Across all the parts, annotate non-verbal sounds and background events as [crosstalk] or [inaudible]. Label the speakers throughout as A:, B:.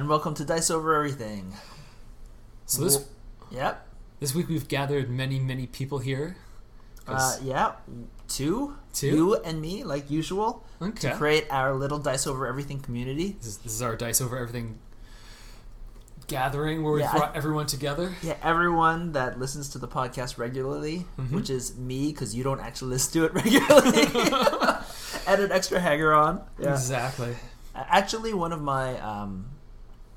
A: Brennan,
B: Hey, Alan.
A: and welcome to Dice Over Everything.
B: So this
A: Yep.
B: this week we've gathered many many people here.
A: Uh, yeah. Two.
B: Two?
A: You and me, like usual,
B: okay.
A: to create our little Dice Over Everything community.
B: This is, this is our dice over everything gathering where we
A: Yeah,
B: brought everyone together.
A: Yeah, everyone that listens to the podcast regularly,
B: Mhm.
A: which is me, because you don't actually [laughs] listen to it regularly, [laughs] and an extra hanger on. Yeah.
B: Exactly.
A: Actually, one of my um,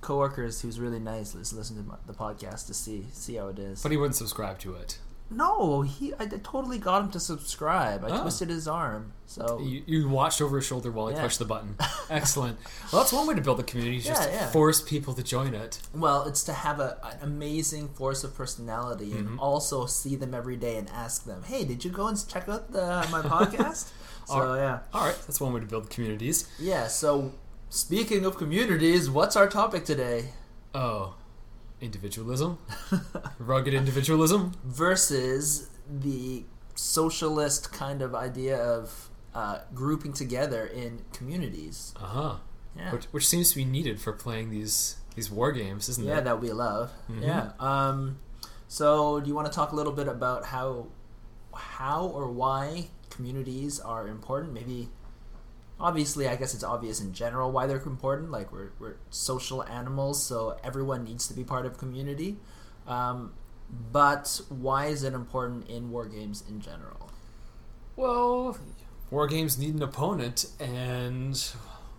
A: coworkers who's really nice is listening to my- the podcast to see see how it is.
B: But he wouldn't subscribe to it.
A: No, he I totally got him to subscribe. I
B: Oh.
A: twisted his arm. So
B: You, you watched over his shoulder while he
A: Yeah.
B: pushed the button. [laughs] Excellent. Well, that's one way to build a community. is Just
A: Yeah, yeah.
B: force people to join it.
A: well, it's to have a, an amazing force of personality and
B: Mhm.
A: also see them every day and ask them, "Hey, did you go and check out the, my podcast?" [laughs] so
B: Alright.
A: yeah,
B: All right, that's one way to build communities.
A: yeah. So speaking of communities, what's our topic today?
B: Oh, individualism, [laughs] rugged individualism.
A: Versus the socialist kind of idea of uh, grouping together in communities.
B: Uh huh.
A: Yeah.
B: Which, which seems to be needed for playing these these war games, isn't
A: yeah
B: it?
A: Yeah, that we love
B: Mhm.
A: yeah um so do you want to talk a little bit about how how or why communities are important maybe obviously i guess it's obvious in general why they're important like we're, we're social animals so everyone needs to be part of community um, but why is it important in war games in general
B: Well, war games need an opponent, and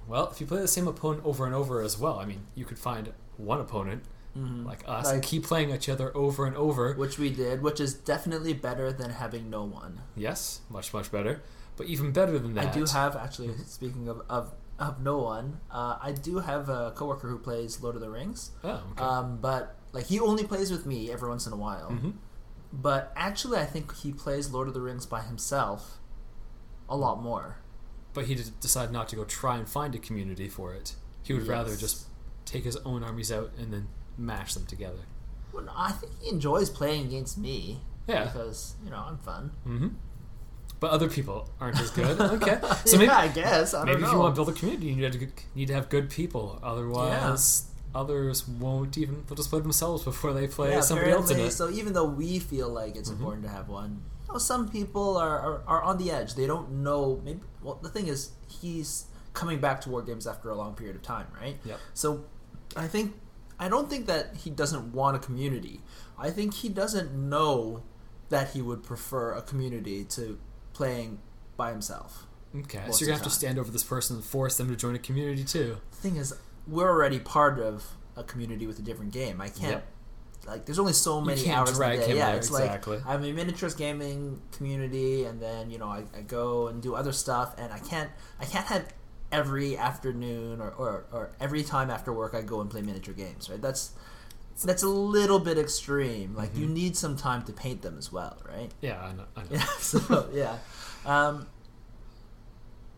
B: well, if you play the same opponent over and over as well, I mean, you could find one opponent
A: mm-hmm.
B: like us and keep playing each other over and over.
A: which we did which is definitely better than having no one
B: Yes, much much better. But even better than that,
A: I do have actually. Speaking of of, of no one, uh, I do have a coworker who plays Lord of the Rings.
B: Oh, okay.
A: Um, but like he only plays with me every once in a while.
B: hmm
A: But actually, I think he plays Lord of the Rings by himself a lot more.
B: But he decided not to go try and find a community for it. He would rather just take his own armies out and then mash them together.
A: Well, I think he enjoys playing against me
B: Yeah.
A: because you know I'm fun.
B: hmm But other people aren't as good. [laughs] Okay, so maybe
A: yeah, I guess I
B: maybe
A: know.
B: if you want to build a community, you need to need to have good people. Otherwise, others won't even. They'll just play themselves before they play
A: yeah,
B: somebody else in it.
A: So even though we feel like it's
B: Mhm.
A: important to have one, you know, some people are, are, are on the edge. They don't know. Maybe well, the thing is, he's coming back to war games after a long period of time, right?
B: Yep.
A: So I think I don't think that he doesn't want a community. I think he doesn't know that he would prefer a community to playing by himself.
B: Okay, so you're gonna have to stand over this person and force them to join a community too.
A: The thing is, we're already part of a community with a different game. I can't.
B: Yep.
A: Like, there's only so many hours in the day.
B: him
A: Yeah,
B: there,
A: it's
B: exactly.
A: like I'm a miniatures gaming community, and then you know I, I go and do other stuff, and I can't I can't have every afternoon or, or, or every time after work I go and play miniature games. Right? That's that's a little bit extreme. Like you
B: Mhm.
A: need some time to paint them as well, right?
B: Yeah, I know. I know.
A: Yeah. [laughs] So yeah. Um,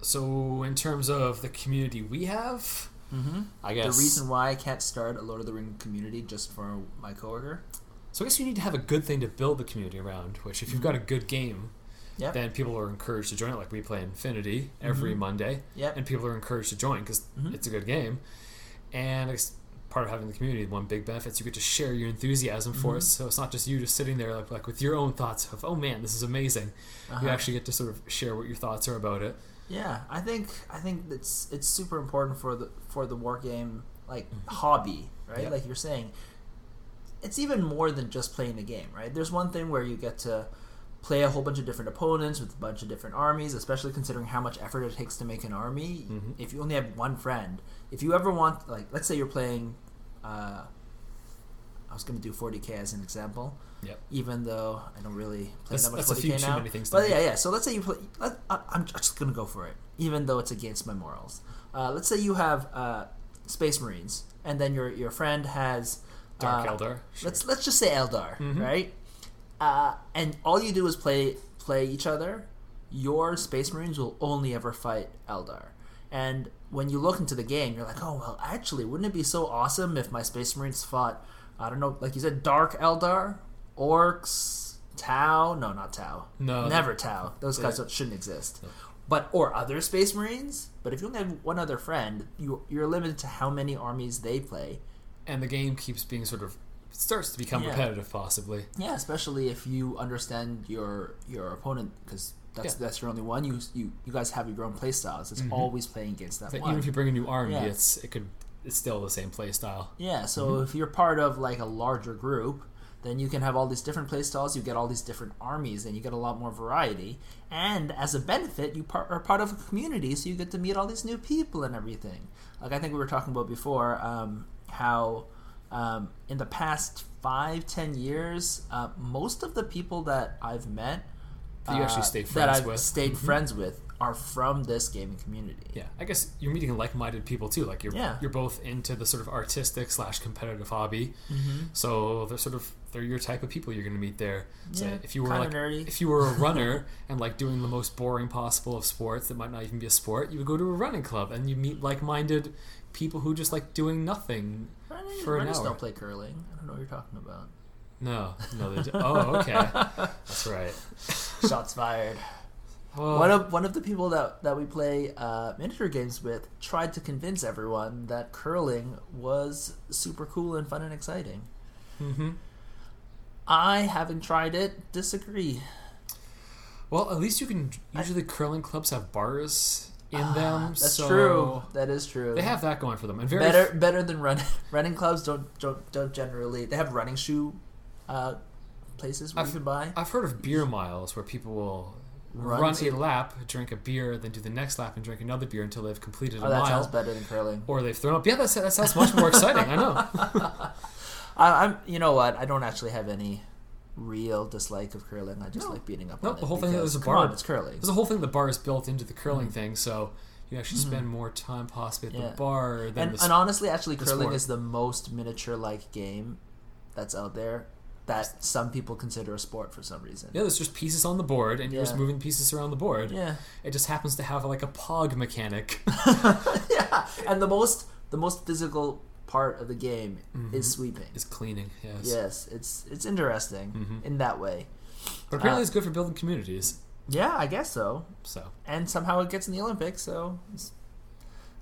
B: So in terms of the community we have,
A: hmm
B: I guess The
A: reason why I can't start a Lord of the Ring community just for my coworker.
B: So I guess you need to have a good thing to build the community around. Which, if you've got a good game,
A: Mm-hmm. Yep.
B: then people are encouraged to join it. Like we play Infinity every
A: Mhm.
B: Monday,
A: Yep.
B: and people are encouraged to join because
A: Mhm.
B: it's a good game. And it's part of having the community. One big benefit is you get to share your enthusiasm for
A: Mhm.
B: it. So it's not just you just sitting there like, like with your own thoughts of, oh man, this is amazing. You
A: Uh-huh.
B: actually get to sort of share what your thoughts are about it.
A: Yeah, I think I think it's it's super important for the for the war game like
B: Mhm.
A: hobby, right?
B: Yeah.
A: Like you're saying, it's even more than just playing the game, right? There's one thing where you get to play a whole bunch of different opponents with a bunch of different armies, especially considering how much effort it takes to make an army.
B: Mhm.
A: If you only have one friend, if you ever want, like, let's say you're playing, uh, I was going to do 40k as an example.
B: Yep.
A: Even though I don't really play
B: That's-
A: that much
B: that's
A: 40k
B: few too
A: now,
B: to
A: but yeah, yeah. So let's say you play. Let, I, I'm just gonna go for it, even though it's against my morals. Uh, let's say you have uh, Space Marines, and then your your friend has
B: Dark
A: uh,
B: Eldar. Sure.
A: Let's let's just say Eldar,
B: Mhm.
A: right? Uh, and all you do is play play each other. Your Space Marines will only ever fight Eldar. And when you look into the game, you're like, oh well, actually, wouldn't it be so awesome if my Space Marines fought, I don't know, like you said, Dark Eldar, Orks, Tau? No, not Tau.
B: No,
A: Never Tau. Those guys
B: Yeah.
A: shouldn't exist.
B: No.
A: but or other Space Marines. But if you only have one other friend, you you're limited to how many armies they play.
B: And the game keeps being sort of starts to become
A: Yeah.
B: repetitive, possibly.
A: Yeah, especially if you understand your your opponent because that's
B: Yeah.
A: that's your only one. You you you guys have your own play styles. It's always playing against that
B: But
A: one.
B: even if you bring a new army,
A: Yeah.
B: it's it could it's still the same play style.
A: Yeah, so
B: Mm-hmm.
A: if you're part of like a larger group, then you can have all these different playstyles. You get all these different armies, and you get a lot more variety. And as a benefit, you par- are part of a community, so you get to meet all these new people and everything. Like I think we were talking about before, um, how um, in the past five, ten years, uh, most of the people that I've met
B: That you actually
A: uh,
B: stayed
A: that I've
B: with.
A: stayed
B: Mhm.
A: friends with are from this gaming community.
B: Yeah, I guess you're meeting like-minded people too. Like you're
A: Yeah.
B: you're both into the sort of artistic slash competitive hobby,
A: Mm-hmm.
B: so they're sort of they're your type of people you're going to meet there. So
A: Yeah,
B: if you were like
A: nerdy.
B: if you were a [laughs] runner and like doing the most boring possible of sports that might not even be a sport, you would go to a running club and you meet like-minded people who just like doing nothing.
A: Runners,
B: For an
A: runners
B: hour.
A: don't play curling. I don't know what you're talking about.
B: No, no, they do. Oh, okay, that's right.
A: Shots fired.
B: Well,
A: one of one of the people that that we play uh, miniature games with tried to convince everyone that curling was super cool and fun and exciting.
B: hmm
A: I haven't tried it. Disagree.
B: well, at least you can. Usually, curling clubs have bars in them.
A: Ah, That's
B: so
A: true. That is true.
B: They have that going for them, and very
A: better better than run [laughs] running clubs. Don't don't don't generally. They have running shoe uh, places where
B: I've-
A: you can buy.
B: I've heard of beer miles where people will
A: Run
B: run, a lap, drink a beer, then do the next lap and drink another beer until they've completed
A: Oh,
B: a
A: that
B: mile,
A: sounds better than curling.
B: or they've thrown up. Yeah, that's, that sounds much more exciting. I know. [laughs] [laughs]
A: I, I'm. You know what? I don't actually have any real dislike of curling. I just
B: No.
A: like beating up
B: No,
A: on it.
B: the whole thing
A: because,
B: is a bar.
A: on, it's curling.
B: There's a whole thing. The bar is built into the curling thing, so you actually
A: Mhm.
B: spend more time possibly at
A: Yeah.
B: the bar than
A: and,
B: the
A: and honestly, actually, curling
B: sport.
A: is the most miniature-like game that's out there that some people consider a sport for some reason.
B: Yeah, there's just pieces on the board, and you're just moving pieces around the board.
A: Yeah,
B: It just happens to have like a pog mechanic. [laughs]
A: yeah. And the most the most physical part of the game
B: Mhm.
A: is sweeping.
B: Is cleaning, yes.
A: Yes, it's it's interesting
B: Mhm.
A: in that way.
B: But apparently,
A: Uh,
B: it's good for building communities.
A: Yeah, I guess so.
B: So
A: And somehow it gets in the Olympics. So it's-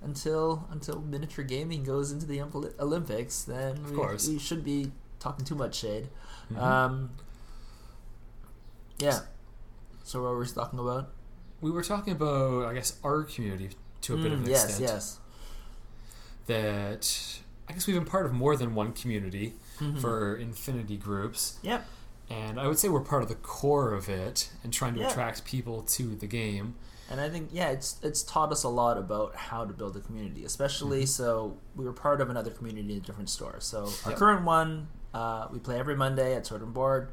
A: until until miniature gaming goes into the Olympics, then
B: Of
A: we,
B: course.
A: we should be talking too much shade.
B: Mhm.
A: Um, yeah. So what were we talking about?
B: we were talking about, I guess, our community to a bit of
A: Mm,
B: an
A: yes,
B: extent.
A: yes.
B: That I guess we've been part of more than one community
A: Mhm.
B: for Infinity groups,
A: Yep.
B: and I would say we're part of the core of it and trying to
A: Yeah.
B: attract people to the game.
A: And I think yeah, it's it's taught us a lot about how to build a community, especially
B: Mm-hmm.
A: so we were part of another community in a different store. So our
B: Yep.
A: current one, uh, we play every Monday at Sword and Board.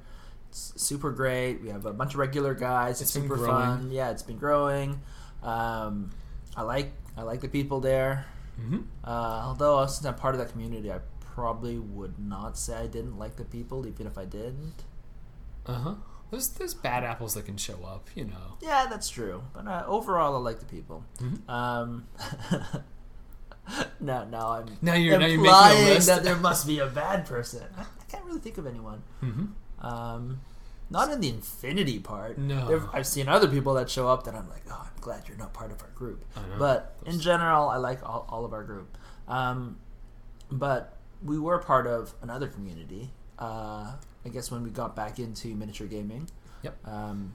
A: It's super great. We have a bunch of regular guys. It's,
B: It's
A: super
B: growing.
A: fun. Yeah, it's been growing. Um, I like I like the people there.
B: hmm
A: Uh, although since I'm part of that community, I probably would not say I didn't like the people, even if I didn't.
B: Uh huh. There's there's bad apples that can show up, you know.
A: Yeah, that's true. But uh, overall, I like the people.
B: Mhm.
A: Um, [laughs] no, no, I'm
B: Now you're now you're making a list.
A: that there must be a bad person. Can't really think of anyone.
B: hmm
A: Um, not in the infinity part.
B: No.
A: There- I've seen other people that show up that I'm like, oh, I'm glad you're not part of our group.
B: I know.
A: But in general, I like all, all of our group. Um, but we were part of another community. Uh, I guess when we got back into miniature gaming.
B: Yep.
A: Um,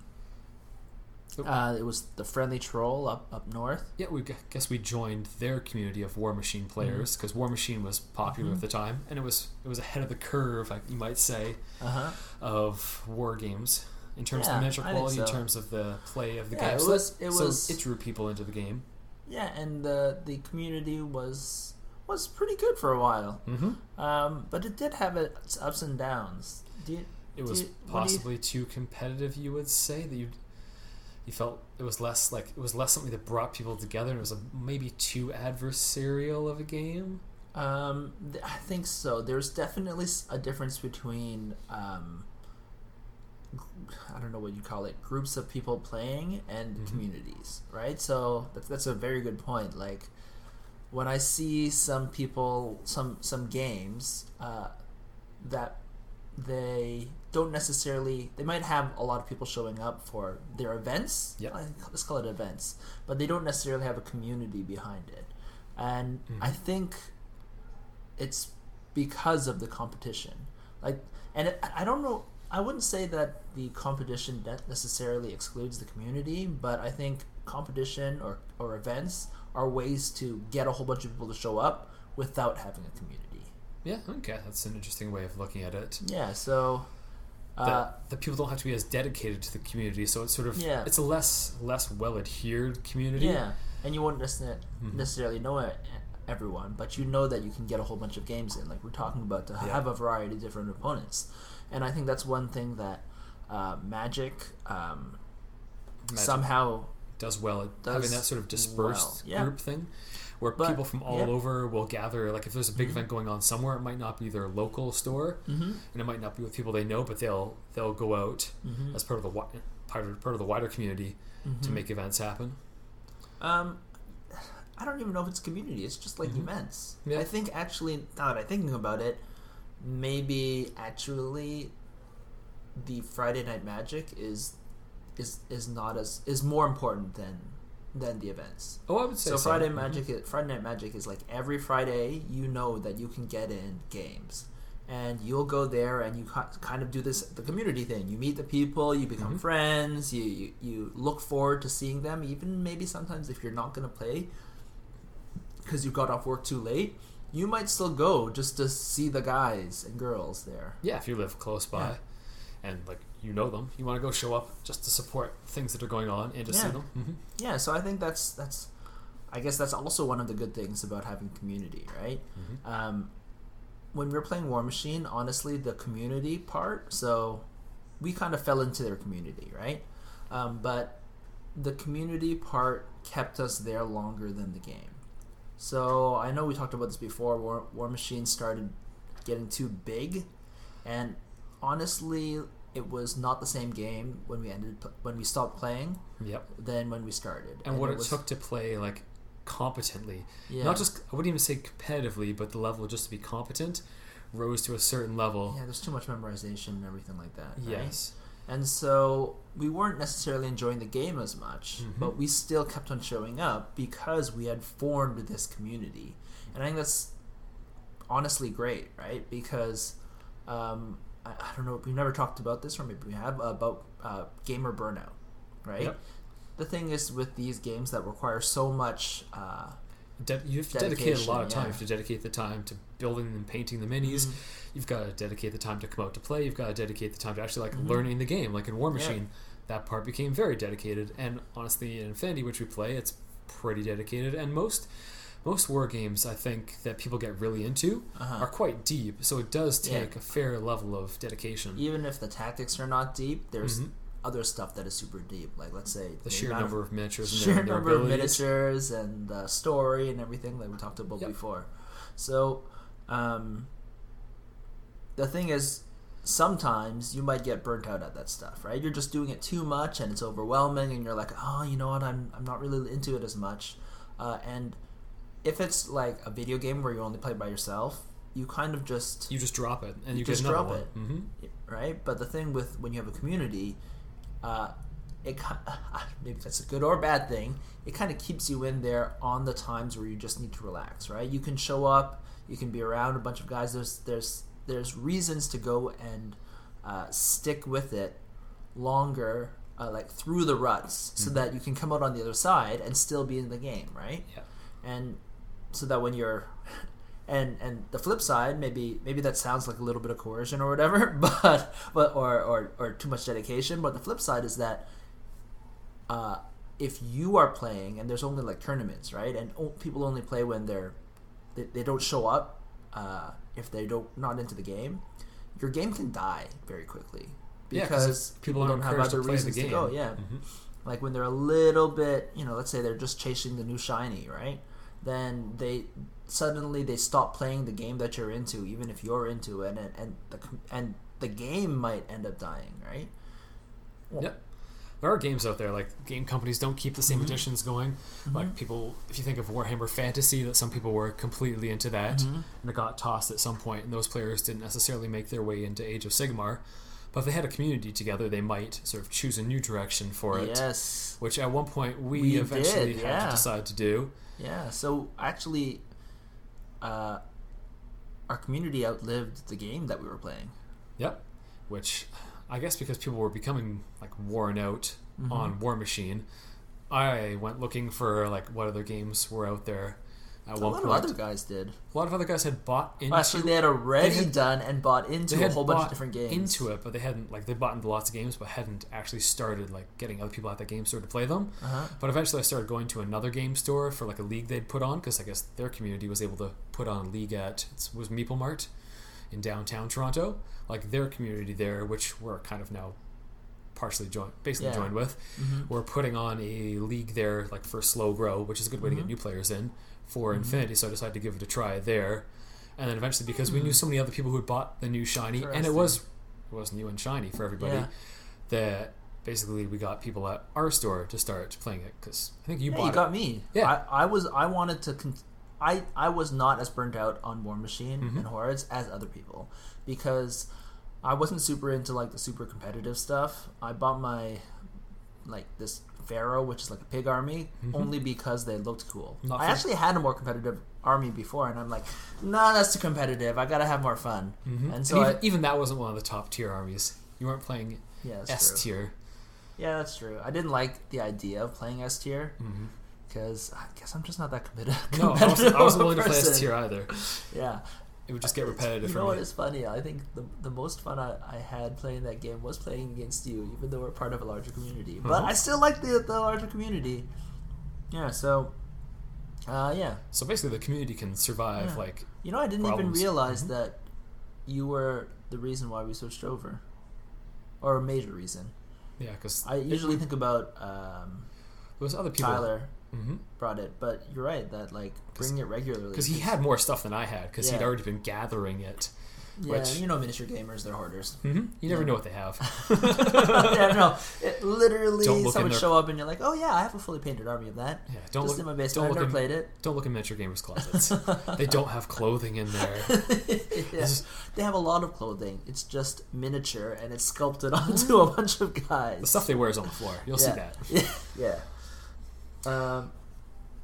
A: uh, it was the friendly troll up up north.
B: Yeah, we g- guess we joined their community of Warmachine players because Warmachine was popular
A: Mhm.
B: at the time, and it was it was ahead of the curve, like you might say,
A: Uh huh.
B: of war games in terms
A: Yeah,
B: of miniature
A: I think
B: quality, in terms of the play of the
A: Yeah,
B: game.
A: it
B: So
A: was- it
B: so
A: was-
B: it drew people into the game.
A: Yeah, and the the community was was pretty good for a while.
B: Mm-hmm.
A: Um, but it did have its ups and downs. Do you,
B: It was
A: you- do you-
B: possibly too competitive. You would say that you you felt it was less like it was less something that brought people together, and it was a maybe too adversarial of a game.
A: Um, th- I think so. There's definitely a difference between um, I don't know what you call it, groups of people playing and
B: Mhm.
A: communities, right? So that's that's a very good point. Like when I see some people, some some games uh, that they don't necessarily they might have a lot of people showing up for their events.
B: Yep.
A: Let's call it events but they don't necessarily have a community behind it. And mm-hmm. i think it's because of the competition. Like and it, i don't know i wouldn't say that the competition necessarily excludes the community but i think competition or, or events are ways to get a whole bunch of people to show up without having a community.
B: Yeah, okay, that's an interesting way of looking at it.
A: yeah so uh,
B: that people don't have to be as dedicated to the community, so it's sort of
A: Yeah.
B: it's a less less well adhered community.
A: Yeah, and you won't necessarily,
B: Mhm.
A: know e- everyone, but you know that you can get a whole bunch of games in. Like we're talking about to
B: Yeah.
A: have a variety of different opponents, and I think that's one thing that uh, Magic, um,
B: Magic
A: somehow.
B: does well at
A: does
B: having that sort of dispersed
A: well, yeah.
B: group thing, where
A: But-
B: people from all
A: yeah.
B: over will gather. Like if there's a big
A: Mhm.
B: event going on somewhere, it might not be their local store,
A: Mm-hmm,
B: and it might not be with people they know, but they'll they'll go out
A: mm-hmm,
B: as part of the part of, part of the wider community to make events happen.
A: Um, I don't even know if it's community. It's just like
B: Mhm.
A: events.
B: Yeah.
A: I think actually, now that I'm thinking about it, maybe actually, the Friday Night Magic is is is not as is more important than than the events.
B: Oh, I would say
A: So
B: so.
A: Friday
B: Mhm.
A: Magic, is, Friday Night Magic is like every Friday you know that you can get in games, and you'll go there and you ki- kind of do this the community thing. You meet the people, you become
B: Mhm.
A: friends, you, you you look forward to seeing them. Even maybe sometimes if you're not gonna play because you got off work too late, you might still go just to see the guys and girls there.
B: Yeah, if you live close by,
A: Yeah.
B: and like you know them, you want to go show up just to support things that are going on and to see
A: Yeah.
B: them. hmm
A: Yeah, so I think that's that's, I guess that's also one of the good things about having community, right?
B: hmm
A: um, when we were playing Warmachine, honestly, the community part, so we kind of fell into their community, right? Um, but the community part kept us there longer than the game. So I know we talked about this before. War, Warmachine started getting too big, and honestly, it was not the same game when we ended when we stopped playing
B: Yep.
A: than when we started.
B: And, what it,
A: was,
B: took to play like competently,
A: yeah.
B: not just I wouldn't even say competitively, but the level just to be competent rose to a certain level.
A: yeah, there's too much memorization and everything like that. right?
B: Yes.
A: And so we weren't necessarily enjoying the game as much,
B: Mhm.
A: but we still kept on showing up because we had formed this community. And I think that's honestly great, right? Because um, I, I don't know, we've never talked about this, or maybe we have, about uh, gamer burnout, right?
B: Yep.
A: The thing is with these games that require so much. Uh,
B: De- you have to dedicate a lot of time.
A: yeah.
B: You have to dedicate the time to building and painting the minis.
A: Mhm.
B: You've got to dedicate the time to come out to play. You've got to dedicate the time to actually like
A: Mhm.
B: learning the game. Like in War
A: Yeah.
B: Machine, that part became very dedicated. And honestly, in Infinity, which we play, it's pretty dedicated. And most most war games, I think that people get really into
A: uh-huh.
B: are quite deep. So it does
A: Yeah.
B: take a fair level of dedication.
A: Even if the tactics are not deep, there's
B: Mhm.
A: other stuff that is super deep. Like let's say
B: The sheer number of miniatures and
A: sheer
B: their, their
A: number of miniatures and the story and everything that we talked about
B: Yep.
A: before. So, um, the thing is, sometimes you might get burnt out at that stuff, right? You're just doing it too much and it's overwhelming, and you're like, oh, you know what? I'm I'm not really into it as much. Uh, and if it's like a video game where you only play by yourself, you kind of just
B: You just drop it and you,
A: just
B: get
A: drop
B: one.
A: it.
B: hmm
A: right? But the thing with when you have a community, uh, it [laughs] maybe that's a good or bad thing. It kind of keeps you in there on the times where you just need to relax, right? You can show up, you can be around a bunch of guys. There's there's there's reasons to go and uh, stick with it longer, uh, like through the ruts, so
B: Mhm.
A: that you can come out on the other side and still be in the game, right?
B: Yeah.
A: And so that when you're [laughs] and and the flip side maybe maybe that sounds like a little bit of coercion or whatever [laughs] but but or or, or too much dedication but the flip side is that uh, if you are playing and there's only like tournaments right? And o- people only play when they're they, they don't show up uh, if they don't not into the game your game can die very quickly. Because
B: if
A: people,
B: aren't
A: don't have other reasons to go yeah.
B: Mhm.
A: like when they're a little bit you know let's say they're just chasing the new shiny right then they suddenly they stop playing the game that you're into even if you're into it and and the and the game might end up dying right
B: Yep. There are games out there like game companies don't keep the same
A: Mhm.
B: editions going. Like people, if you think of Warhammer Fantasy, that some people were completely into that,
A: Mhm.
B: and it got tossed at some point, and those players didn't necessarily make their way into Age of Sigmar. But if they had a community together, they might sort of choose a new direction for it.
A: Yes.
B: Which at one point we,
A: We
B: eventually
A: did,
B: had to decide to do.
A: Yeah. So actually, uh, our community outlived the game that we were playing.
B: Yep. Which I guess because people were becoming like worn out
A: Mm-hmm.
B: on Warmachine, I went looking for like what other games were out there. At
A: A
B: one
A: lot
B: point,
A: of other guys did.
B: a lot of other guys had bought into.
A: Actually, they had already
B: they had-
A: done and bought into a whole bunch of different games.
B: into it, but they hadn't like they bought into lots of games, but hadn't actually started like getting other people at that game store to play them.
A: Uh-huh.
B: But eventually, I started going to another game store for like a league they'd put on because I guess their community was able to put on a league at it was Meeple Mart in downtown Toronto. Like their community there, which we're kind of now partially joined, basically
A: Yeah.
B: joined with,
A: Mhm.
B: we're putting on a league there like for slow grow, which is a good way to
A: Mhm.
B: get new players in for
A: Mhm.
B: Infinity. So I decided to give it a try there, and then eventually because we
A: Hmm.
B: knew so many other people who had bought the new shiny, and it was it was new and shiny for everybody
A: Yeah.
B: that basically we got people at our store to start playing it because I think you
A: Yeah,
B: bought
A: you
B: it.
A: got me.
B: Yeah.
A: I, I was. I wanted to. Con- I I was not as burnt out on Warmachine
B: Mhm.
A: and Hordes as other people because I wasn't super into like the super competitive stuff. I bought my like this Farrow, which is like a pig army,
B: Mhm.
A: only because they looked cool.
B: Not
A: I actually had a more competitive army before, and I'm like, nah, that's too competitive. I gotta have more fun.
B: Mhm.
A: And so
B: even,
A: I-
B: even that wasn't one of the top tier armies. You weren't playing
A: Yeah, that's
B: S
A: true.
B: tier.
A: Yeah, that's true. I didn't like the idea of playing S tier
B: Mhm.
A: because I guess I'm just not that competitive.
B: No, I wasn't, I wasn't willing to play S tier either.
A: Yeah.
B: It would just get repetitive
A: You
B: for
A: know what is funny? I think the, the most fun I, I had playing that game was playing against you, even though we're part of a larger community. But
B: Uh-huh.
A: I still like the, the larger community. Yeah, so, uh, yeah.
B: So basically, the community can survive.
A: Yeah.
B: Like,
A: You know, I didn't
B: Problems.
A: even realize
B: Mhm.
A: that you were the reason why we switched over. Or a major reason.
B: yeah, because
A: I usually think about um,
B: there was other people.
A: Tyler
B: Mm-hmm.
A: brought it, but you're right that, like, bringing it regularly.
B: Because he had more stuff than I had. Because he'd already been gathering it.
A: Yeah,
B: which-
A: you know, miniature gamers, they're hoarders.
B: Mm-hmm. You never know what they have. [laughs]
A: yeah, no. It literally,
B: Don't
A: someone
B: their-
A: show up and you're like, oh yeah, I have a fully painted army of that.
B: Yeah, don't
A: just
B: look.
A: in my
B: don't
A: basement. I've never
B: in-
A: played it.
B: Don't look in miniature gamers closets. [laughs] they don't have clothing in there. [laughs]
A: yeah.
B: Is-
A: They have a lot of clothing. It's just miniature and it's sculpted onto a bunch of guys.
B: The stuff they wear is on the floor. You'll see that.
A: yeah. yeah. Um,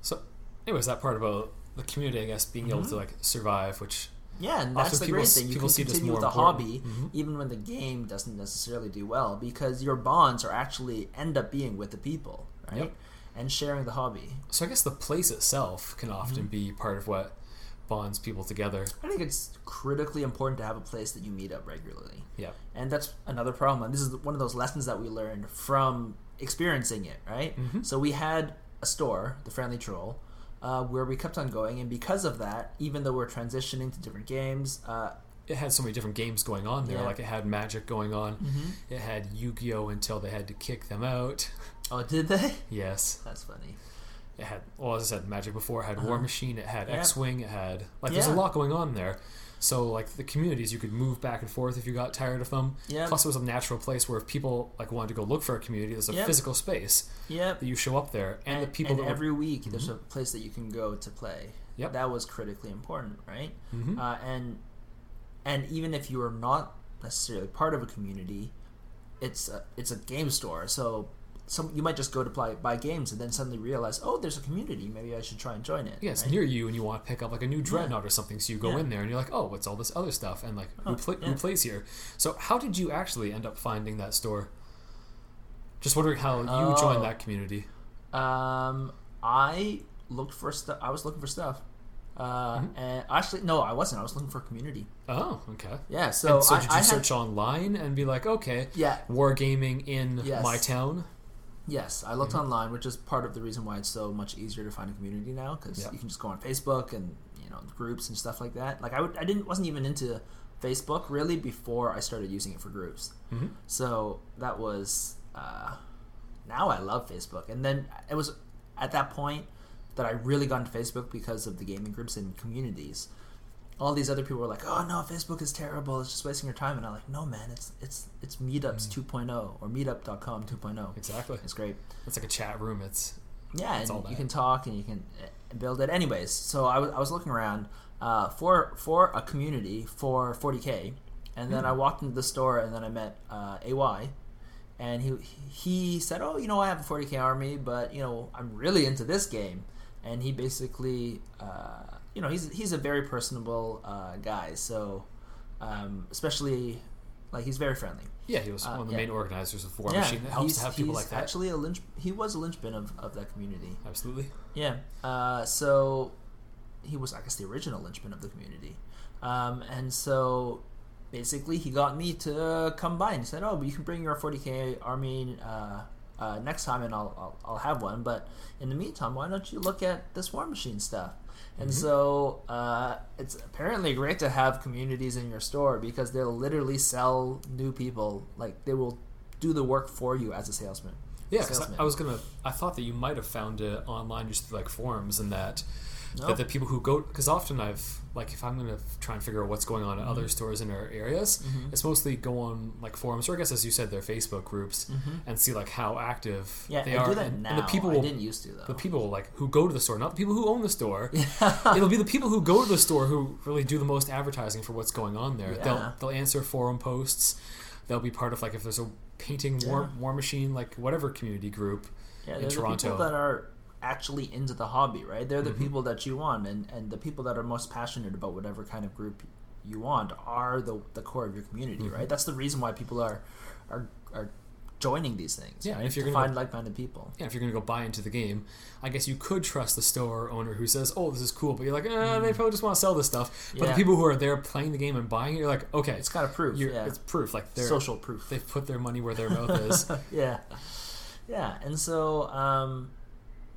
B: So, anyways, that part about the community, I guess, being able
A: Mhm.
B: to like survive, which
A: yeah, and that's the
B: people
A: great thing. You
B: people
A: can
B: see it as
A: continue
B: more
A: with a hobby
B: Mhm.
A: even when the game doesn't necessarily do well because your bonds are actually end up being with the people, right?
B: Yep.
A: And sharing the hobby.
B: so I guess the place itself can often
A: Mhm.
B: be part of what bonds people together.
A: I think it's critically important to have a place that you meet up regularly.
B: Yeah.
A: And that's another problem. And this is one of those lessons that we learned from experiencing it, right?
B: Mhm.
A: So we had a store, the Friendly Troll, uh, where we kept on going. And because of that, even though we're transitioning to different games, uh,
B: It had so many different games going on there.
A: Yeah.
B: Like it had Magic going on. It had Yu-Gi-Oh until they had to kick them out.
A: oh, did they? [laughs]
B: Yes.
A: That's funny.
B: It had, well, as I said, Magic before. It had War
A: Uh-huh.
B: Machine. It had
A: Yeah.
B: X-Wing. It had like there's a lot going on there. So like the communities, you could move back and forth if you got tired of them.
A: Yep.
B: Plus, it was a natural place where if people like wanted to go look for a community, there's a
A: Yep.
B: physical space
A: Yep.
B: that you show up there, and,
A: And,
B: the people
A: and
B: that were-
A: every week there's a place that you can go to play.
B: Yep.
A: That was critically important, right?
B: Mhm.
A: uh, and and even if you are not necessarily part of a community, it's a, it's a game store. So some you might just go to play, buy games and then suddenly realize, oh, there's a community. Maybe I should try and join it.
B: Yeah, it's
A: right?
B: near you, and you want to pick up like a new dreadnought or something. So you go
A: Yeah.
B: in there, and you're like, "Oh, what's all this other stuff?" And like,
A: Oh,
B: who, pla-
A: yeah.
B: who plays here? So how did you actually end up finding that store? Just wondering how you
A: Oh.
B: joined that community.
A: Um, I looked for stuff. I was looking for stuff. Uh,
B: Mhm.
A: and actually, no, I wasn't. I was looking for a community.
B: Oh, okay.
A: Yeah. So,
B: and so
A: I,
B: did you
A: I had-
B: search online and be like, "Okay,
A: yeah.
B: wargaming in
A: Yes.
B: my town"?
A: Yes, I looked
B: Mhm.
A: online, which is part of the reason why it's so much easier to find a community now because
B: Yeah.
A: you can just go on Facebook and you know groups and stuff like that. Like I would, I didn't wasn't even into Facebook really before I started using it for groups.
B: hmm
A: So that was uh, now I love Facebook, and then it was at that point that I really got into Facebook because of the gaming groups and communities. All these other people were like, "Oh no, Facebook is terrible. It's just wasting your time." And I'm like, "No, man, it's it's it's Meetups 2.0 or Meetup.com 2.0.
B: Exactly.
A: It's great."
B: It's like a chat room. It's
A: Yeah,
B: It's
A: and you can talk and you can uh, build it. Anyways, so I was, I was looking around uh, for for a community for 40k. And then I walked into the store, and then I met uh, AY, and he he said, "Oh, you know, I have a 40k army, but you know, I'm really into this game." And he basically, uh, you know, he's he's a very personable uh, guy, so um, especially like he's very friendly.
B: Yeah, he was
A: Uh,
B: one of the
A: yeah.
B: main organizers of War
A: yeah,
B: Machine. It helps
A: he's,
B: to have people
A: he's
B: like that.
A: Actually, a lynch. He was a linchpin of, of that community.
B: Absolutely.
A: Yeah. Uh, so he was, I guess, the original linchpin of the community. Um, and so basically, he got me to come by and he said, "Oh, but you can bring your 40k army uh, uh, next time, and I'll, I'll I'll have one. But in the meantime, why don't you look at this Warmachine stuff?" And
B: Mhm.
A: so uh, it's apparently great to have communities in your store because they'll literally sell new people. Like they will do the work for you as a salesman.
B: Yeah,
A: Salesman.
B: I, I was gonna. I thought that you might have found it online just through like forums and that.
A: No.
B: That the people who go because often I've like if I'm gonna try and figure out what's going on at other stores in our areas,
A: Mhm.
B: it's mostly go on like forums or I guess as you said, their Facebook groups
A: Mhm.
B: and see like how active
A: Yeah,
B: they
A: I
B: are.
A: do that
B: and,
A: now.
B: and the people
A: I
B: will,
A: didn't used to though.
B: the people like who go to the store, not the people who own the store. [laughs] It'll be the people who go to the store who really do the most advertising for what's going on there.
A: Yeah.
B: They'll they'll answer forum posts. They'll be part of like if there's a painting war,
A: Yeah.
B: Warmachine like whatever community group.
A: Yeah,
B: in Toronto.
A: people that are actually into the hobby, right? They're the
B: Mhm.
A: people that you want, and, and the people that are most passionate about whatever kind of group you want are the, the core of your community,
B: Mhm.
A: right? That's the reason why people are are, are joining these things.
B: Yeah,
A: right?
B: if you're gonna-
A: find like-minded people.
B: Yeah, if you're gonna go buy into the game, I guess you could trust the store owner who says, "Oh, this is cool," but you're like, eh, they probably just want to sell this stuff. But
A: Mm. Yeah.
B: the people who are there playing the game and buying it, you're like, okay,
A: It's kind of proof. yeah,
B: it's proof. Like they're
A: social proof.
B: they've put their money where their [laughs] mouth is.
A: yeah, yeah, and so um,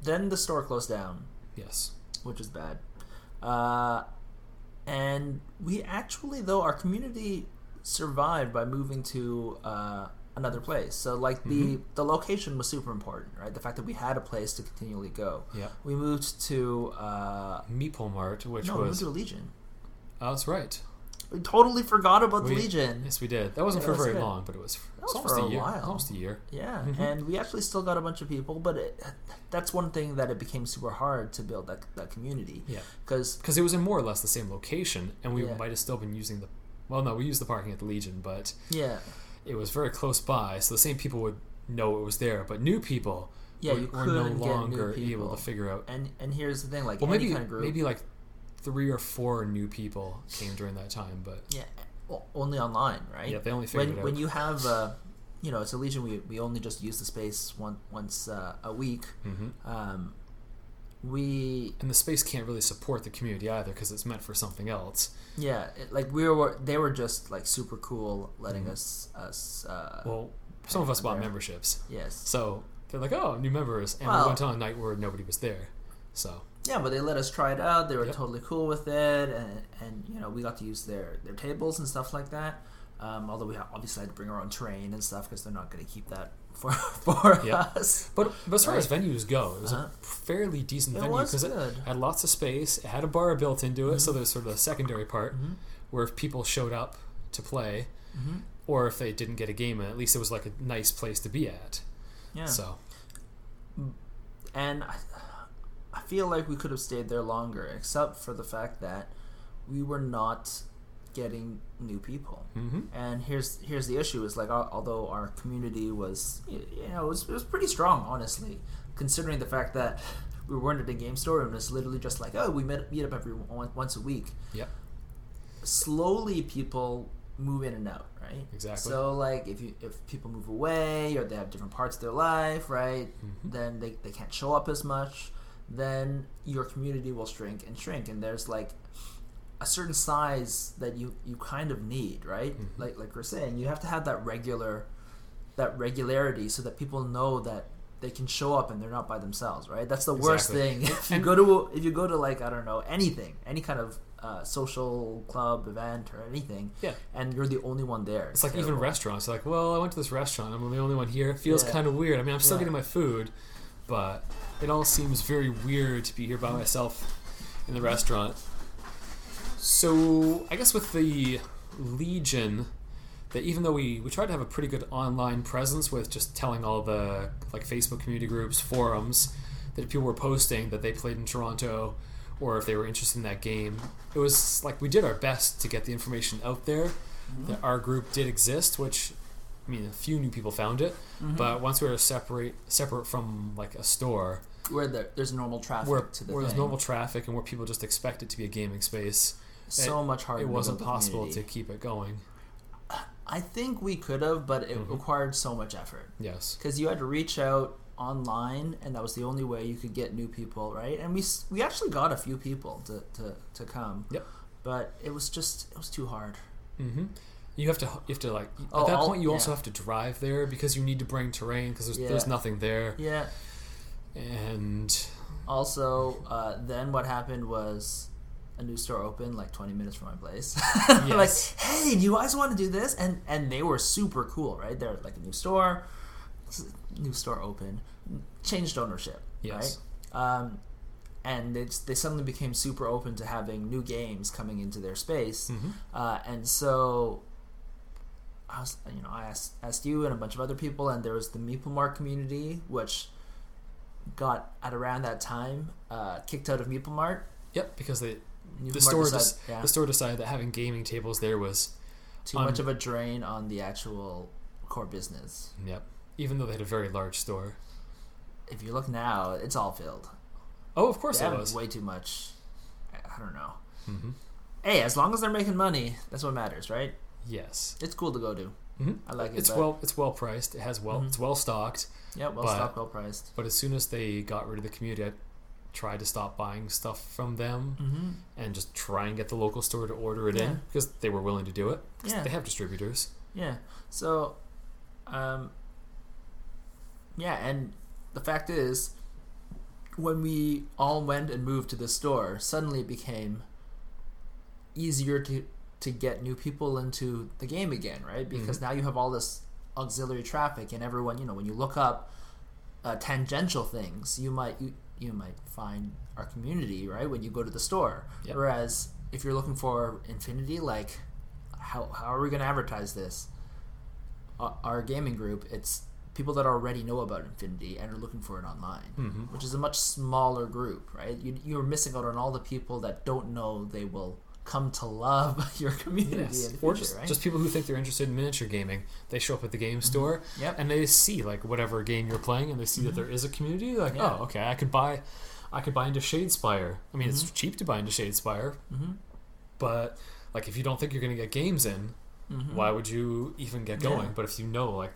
A: then the store closed down.
B: yes.
A: which is bad. Uh, and we actually, though, our community survived by moving to uh, another place. So, like the
B: Mhm.
A: the location was super important, right? The fact that we had a place to continually go.
B: Yeah.
A: We moved to uh,
B: Meeple Mart, which
A: no, we moved
B: was
A: to Legion.
B: oh, that's right.
A: We totally forgot about the Legion.
B: Yes, we did. That wasn't
A: Yeah,
B: for
A: that's
B: very
A: good.
B: long, but it was,
A: That was
B: almost
A: for
B: a
A: a
B: year.
A: while.
B: Almost a year.
A: Yeah,
B: Mhm.
A: and we actually still got a bunch of people, but it, that's one thing that it became super hard to build that that community
B: Yeah.
A: because
B: Because it was in more or less the same location, and we
A: Yeah.
B: might have still been using the. Well, no, we used the parking at the Legion, but
A: yeah,
B: it was very close by, so the same people would know it was there. But new people
A: yeah,
B: were,
A: you
B: were no longer able to figure out.
A: And and here's the thing, like
B: Well,
A: any
B: maybe
A: kind of group,
B: maybe like three or four new people came during that time, but
A: yeah, o- only online, right?
B: yeah, they only figured
A: when
B: it out.
A: when you have, uh, [laughs] you know, it's a Legion. We, we only just use the space one once uh, a week.
B: hmm
A: Um, we
B: And the space can't really support the community either because it's meant for something else.
A: yeah, it, like we were they were just like super cool, letting
B: Mhm.
A: us us. Uh,
B: Well, some of us bought
A: there.
B: memberships,
A: yes,
B: so they're like, "Oh, new members," and
A: Well-
B: we went on a night where nobody was there. So
A: yeah, but they let us try it out. They were
B: Yep.
A: totally cool with it, and and you know we got to use their their tables and stuff like that. Um, although we obviously had to bring our own train and stuff because they're not going to keep that [laughs] for for
B: Yep.
A: us.
B: But, but as far as venues go, it was
A: Uh-huh.
B: a fairly decent
A: It
B: venue because it had lots of space. It had a bar built into it, so
A: Mhm.
B: there's sort of a secondary part
A: Mhm.
B: where if people showed up to play,
A: Mhm.
B: or if they didn't get a game in, at least it was like a nice place to be at.
A: Yeah.
B: So
A: and I feel like we could have stayed there longer, except for the fact that we were not getting new people.
B: hmm
A: And here's here's the issue: is like although our community was you know it was, it was pretty strong, honestly, considering the fact that we weren't at a game store and it's literally just like oh we met meet up every once a week.
B: Yep.
A: Slowly, people move in and out, right?
B: Exactly.
A: So like if you if people move away or they have different parts of their life, right?
B: Mhm.
A: then they, they can't show up as much then your community will shrink and shrink and there's like a certain size that you you kind of need right
B: Mhm.
A: like like we're saying you have to have that regular that regularity so that people know that they can show up and they're not by themselves right that's the worst
B: Exactly.
A: thing if you go to if you go to like i don't know anything any kind of uh, social club event or anything
B: Yeah.
A: and you're the only one there
B: It's like even restaurants. Like, well, I went to this restaurant. I'm the only one here. It feels
A: Yeah.
B: kind of weird. I mean, I'm still
A: Yeah.
B: getting my food, but it all seems very weird to be here by myself in the restaurant. So I guess with the Legion, that even though we we tried to have a pretty good online presence with just telling all the like Facebook community groups, forums, that people were posting that they played in Toronto, or if they were interested in that game, it was like we did our best to get the information out there. Mm-hmm. that our group did exist, which I mean, a few new people found it,
A: Mhm.
B: but once we were separate separate from like a store
A: where there, there's normal traffic
B: where,
A: to the
B: where there's normal traffic and where people just expect it to be a gaming space,
A: so much harder.
B: it wasn't possible to keep it going.
A: I think we could have, but it
B: Mhm.
A: required so much effort
B: Yes.
A: because you had to reach out online, and that was the only way you could get new people, right? And we we actually got a few people to to, to come.
B: Yep.
A: But it was just it was too hard.
B: hmm You have to you have to like
A: Oh,
B: at that
A: I'll-
B: point you also have to drive there because you need to bring terrain because there's,
A: Yeah.
B: there's nothing there
A: Yeah.
B: and
A: Also, uh, then what happened was a new store opened like 20 minutes from my place. [laughs]
B: Yes.
A: like, hey, do you guys want to do this? And and they were super cool, right? They're like a new store, new store open, changed ownership,
B: Yes.
A: right? Um, and they they suddenly became super open to having new games coming into their space,
B: Mhm.
A: uh, and so. I was, you know, I asked, asked you and a bunch of other people, and there was the Meeple Mart community, which got at around that time uh, kicked out of Meeple Mart.
B: Yep, because they,
A: Meeple
B: the
A: Mart
B: store
A: decided-
B: just
A: yeah,
B: the store decided that having gaming tables there was
A: too
B: un-
A: much of a drain on the actual core business.
B: yep. Even though they had a very large store.
A: If you look now, it's all filled.
B: Oh, of course
A: They
B: it was.
A: way too much. I I don't know.
B: hmm
A: Hey, as long as they're making money, that's what matters, right?
B: Yes.
A: It's cool to go to.
B: hmm
A: I like it.
B: It's
A: but-
B: well it's well priced. It has well
A: Mhm.
B: it's well stocked.
A: yeah, well
B: but-
A: stocked, well priced.
B: But as soon as they got rid of the community, I tried to stop buying stuff from them
A: Mm-hmm.
B: and just try and get the local store to order it
A: Yeah.
B: in because they were willing to do it.
A: Yeah.
B: They have distributors.
A: Yeah. So, um, yeah, and the fact is, when we all went and moved to the store, suddenly it became easier to to get new people into the game again, right? Because
B: Mhm.
A: now you have all this auxiliary traffic, and everyone, you know, when you look up uh, tangential things, you might you, you might find our community, right? When you go to the store,
B: Yep.
A: whereas if you're looking for Infinity, like how how are we going to advertise this? Our, our gaming group, it's people that already know about Infinity and are looking for it online,
B: hmm
A: which is a much smaller group, right? You you're missing out on all the people that don't know they will come to love [laughs] your community
B: Yes.
A: the
B: Or
A: future,
B: just,
A: right?
B: just people who think they're interested in miniature gaming. They show up at the game store
A: yep.
B: and they see like whatever game you're playing and they see that there is a community. They're like,
A: Mm-hmm. Yeah.
B: oh, okay, I could buy, I could buy into Shadespire. I mean, it's
A: Mhm.
B: cheap to buy into Shadespire,
A: hmm
B: but like if you don't think you're gonna get games in,
A: hmm
B: why would you even get
A: Yeah.
B: going? But if you know like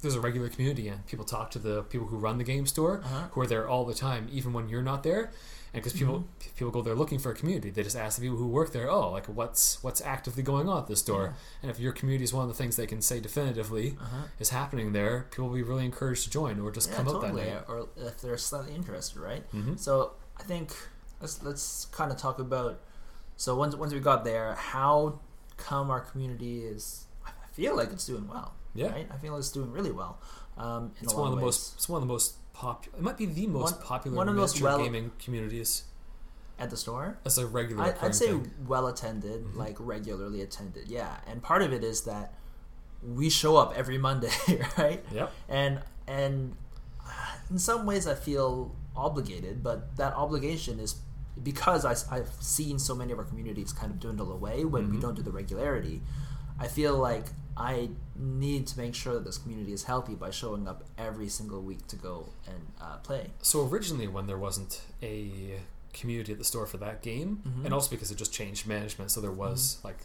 B: there's a regular community and people talk to the people who run the game store
A: Uh-huh.
B: who are there all the time, even when you're not there. And because people
A: Mm-hmm.
B: people go there looking for a community, they just ask the people who work there, oh, like what's what's actively going on at this store.
A: Yeah.
B: And if your community is one of the things they can say definitively
A: Uh-huh.
B: is happening there, people will be really encouraged to join or just
A: Yeah,
B: come
A: totally.
B: out that night.
A: Or if they're slightly interested, right?
B: hmm
A: So I think let's let's kind of talk about. So once once we got there, how come our community is? Feel like it's doing well.
B: Yeah,
A: Right. I feel it's doing really well. Um,
B: it's one of the
A: ways.
B: most it's one of the most popular. It might be the most
A: One-
B: popular
A: one of the most well-
B: gaming communities
A: at the store.
B: as a regular.
A: I, I'd say
B: thing.
A: well attended,
B: Mhm.
A: like regularly attended. Yeah, and part of it is that we show up every Monday, [laughs] right?
B: Yep.
A: and and uh, in some ways I feel obligated, but that obligation is because I, have seen so many of our communities kind of dwindle away when we
B: Mhm.
A: don't do the regularity. I feel like I need to make sure that this community is healthy by showing up every single week to go and uh, play.
B: So originally, when there wasn't a community at the store for that game,
A: Mhm.
B: and also because it just changed management, so there was like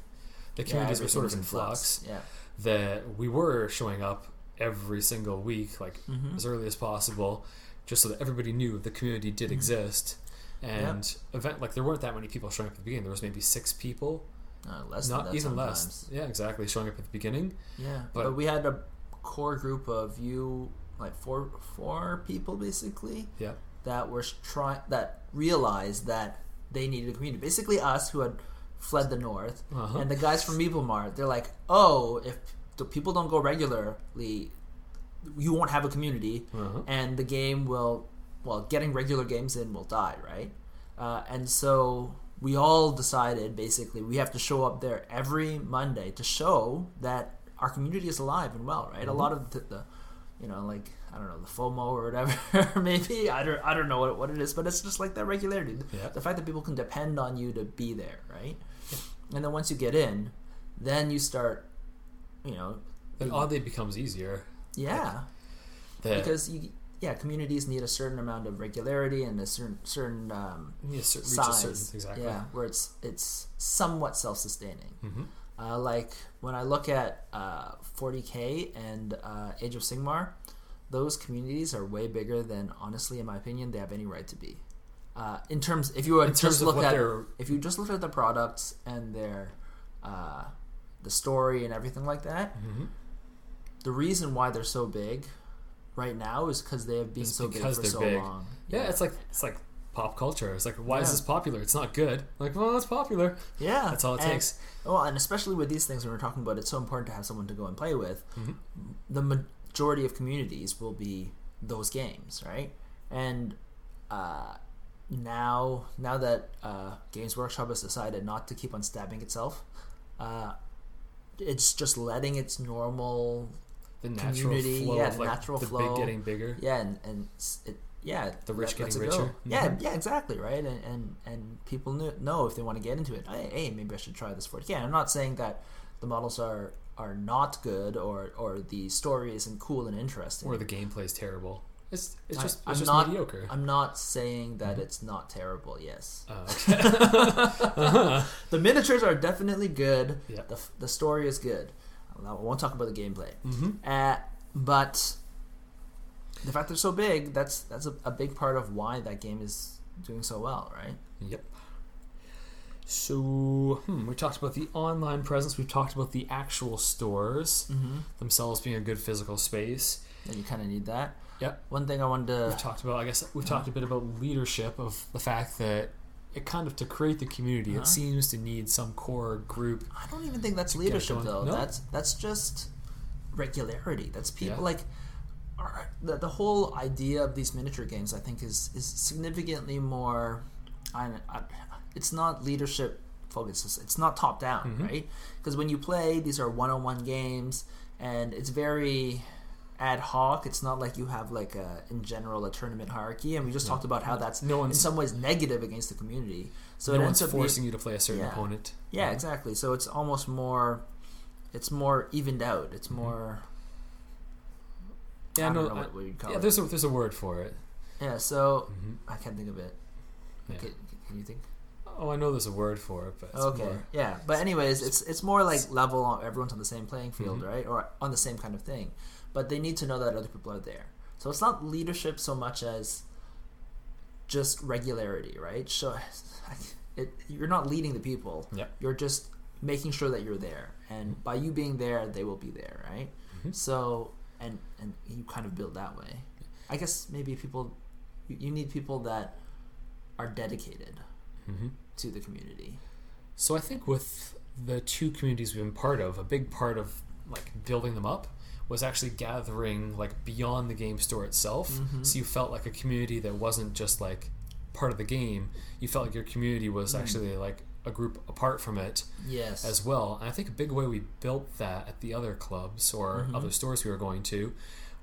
B: the
A: Yeah,
B: communities were sort of in flux.
A: Yeah.
B: That we were showing up every single week, like
A: Mhm.
B: as early as possible, just so that everybody knew the community did
A: Mhm.
B: exist. And event like there weren't that many people showing up at the beginning. There was maybe six people,
A: Uh, less
B: not
A: than that
B: even
A: sometimes.
B: less. Yeah, exactly, showing up at the beginning.
A: Yeah,
B: But-
A: but, we had a core group of you, like four four people basically.
B: Yeah.
A: That were trying that realized that they needed a community. Basically, us who had fled the north,
B: Uh-huh.
A: and the guys from Meeple Mart. They're like, oh, if the people don't go regularly, you won't have a community,
B: Uh-huh.
A: and the game will, well, getting regular games in will die, right? Uh, and so we all decided basically we have to show up there every Monday to show that our community is alive and well, right? A
B: Mhm.
A: lot of the, the, you know, like I don't know, the FOMO or whatever, [laughs] maybe I don't, I don't know what, what it is, but it's just like that regularity,
B: Yeah.
A: the fact that people can depend on you to be there, right? And then once you get in, then you start, you know,
B: oddly it becomes easier.
A: yeah,
B: The,
A: because you yeah communities need a certain amount of regularity and a certain certain um,
B: you need cer- reach a
A: size.
B: certain exactly.
A: Yeah, where it's it's somewhat self sustaining.
B: hmm
A: Uh, like when I look at uh, 40k and uh, Age of Sigmar, those communities are way bigger than, honestly, in my opinion, they have any right to be. Uh, in terms, if you
B: In
A: just look at
B: they're
A: if you just look at the products and their uh, the story and everything like that,
B: mhm.
A: the reason why they're so big right now is because they have been
B: It's
A: so big for so
B: big.
A: long.
B: yeah, it's like it's like pop culture. It's like why is this popular? It's not good. Like well, it's popular.
A: yeah,
B: That's all it
A: and-
B: takes.
A: Well, and especially with these things when we're talking about, it's so important to have someone to go and play with.
B: Mhm.
A: The majority of communities will be those games, right? And uh, now, now that uh, Games Workshop has decided not to keep on stabbing itself, uh, it's just letting its normal,
B: The natural
A: Community,
B: flow
A: yeah, the
B: like
A: natural
B: the
A: flow.
B: big getting bigger.
A: yeah, and, and it, yeah,
B: The rich
A: lets
B: getting richer.
A: Yeah,
B: Mhm.
A: yeah, exactly, right. And and and people kn- know if they want to get into it. Hey, hey, maybe I should try this for it. Yeah, I'm not saying that the models are are not good or or the story isn't cool and interesting.
B: Or the gameplay is terrible. It's it's
A: I-
B: just
A: I'm
B: just
A: not-
B: mediocre.
A: I'm not saying that it's not terrible. Yes,
B: Oh, [laughs] okay. [laughs] Uh-huh.
A: the miniatures are definitely good.
B: Yeah.
A: The the story is good. I won't talk about the gameplay.
B: hmm
A: Uh, but the fact they're so big, that's that's a, a big part of why that game is doing so well, right?
B: Yep. So hmm, we talked about the online presence. We've talked about the actual stores
A: Mm-hmm.
B: themselves being a good physical space.
A: And you kind of need that.
B: Yep.
A: One thing I wanted
B: We've
A: to.
B: talked about. I guess we've talked a bit about leadership of the fact that it kind of to create the community.
A: Uh-huh.
B: It seems to need some core group.
A: I don't even think that's leadership though.
B: No?
A: That's that's just regularity. That's people
B: Yeah.
A: like. are- The, the whole idea of these miniature games, I think, is is significantly more. I, I, it's not leadership focused. It's, not top down,
B: Mhm.
A: right? Because when you play, these are one on one games, and it's very ad hoc. It's not like you have like a in general a tournament hierarchy, and we just
B: No.
A: talked about how that's
B: No
A: in some ways negative against the community. So
B: no
A: it
B: one's
A: ends up being,
B: forcing you to play a certain
A: Yeah.
B: opponent.
A: yeah, exactly. So it's almost more, it's more evened out. It's
B: Mhm.
A: more.
B: Yeah,
A: I
B: no,
A: don't know
B: I-
A: what, what you'd call
B: yeah.
A: it.
B: There's a there's a word for it.
A: Yeah, so
B: hmm
A: I can't think of it.
B: Yeah.
A: Can, can you think?
B: Oh, I know there's a word for it, but it's
A: okay,
B: more-
A: yeah, but anyways, it's it's more like level. Everyone's on the same playing field,
B: Mhm.
A: right, or on the same kind of thing. But they need to know that other people are there. So it's not leadership so much as just regularity, right? So [laughs] it you're not leading the people.
B: Yep.
A: You're just making sure that you're there, and by you being there, they will be there, right?
B: Mhm.
A: So and and you kind of build that way. I guess maybe people you, need people that are dedicated
B: Mhm.
A: to the community.
B: So I think with the two communities we've been part of, a big part of like building them up was actually gathering like beyond the game store itself.
A: Mhm.
B: So you felt like a community that wasn't just like part of the game. You felt like your community was
A: Mm.
B: actually like a group apart from it
A: Yes.
B: as well. And I think a big way we built that at the other clubs or
A: Mhm.
B: other stores we were going to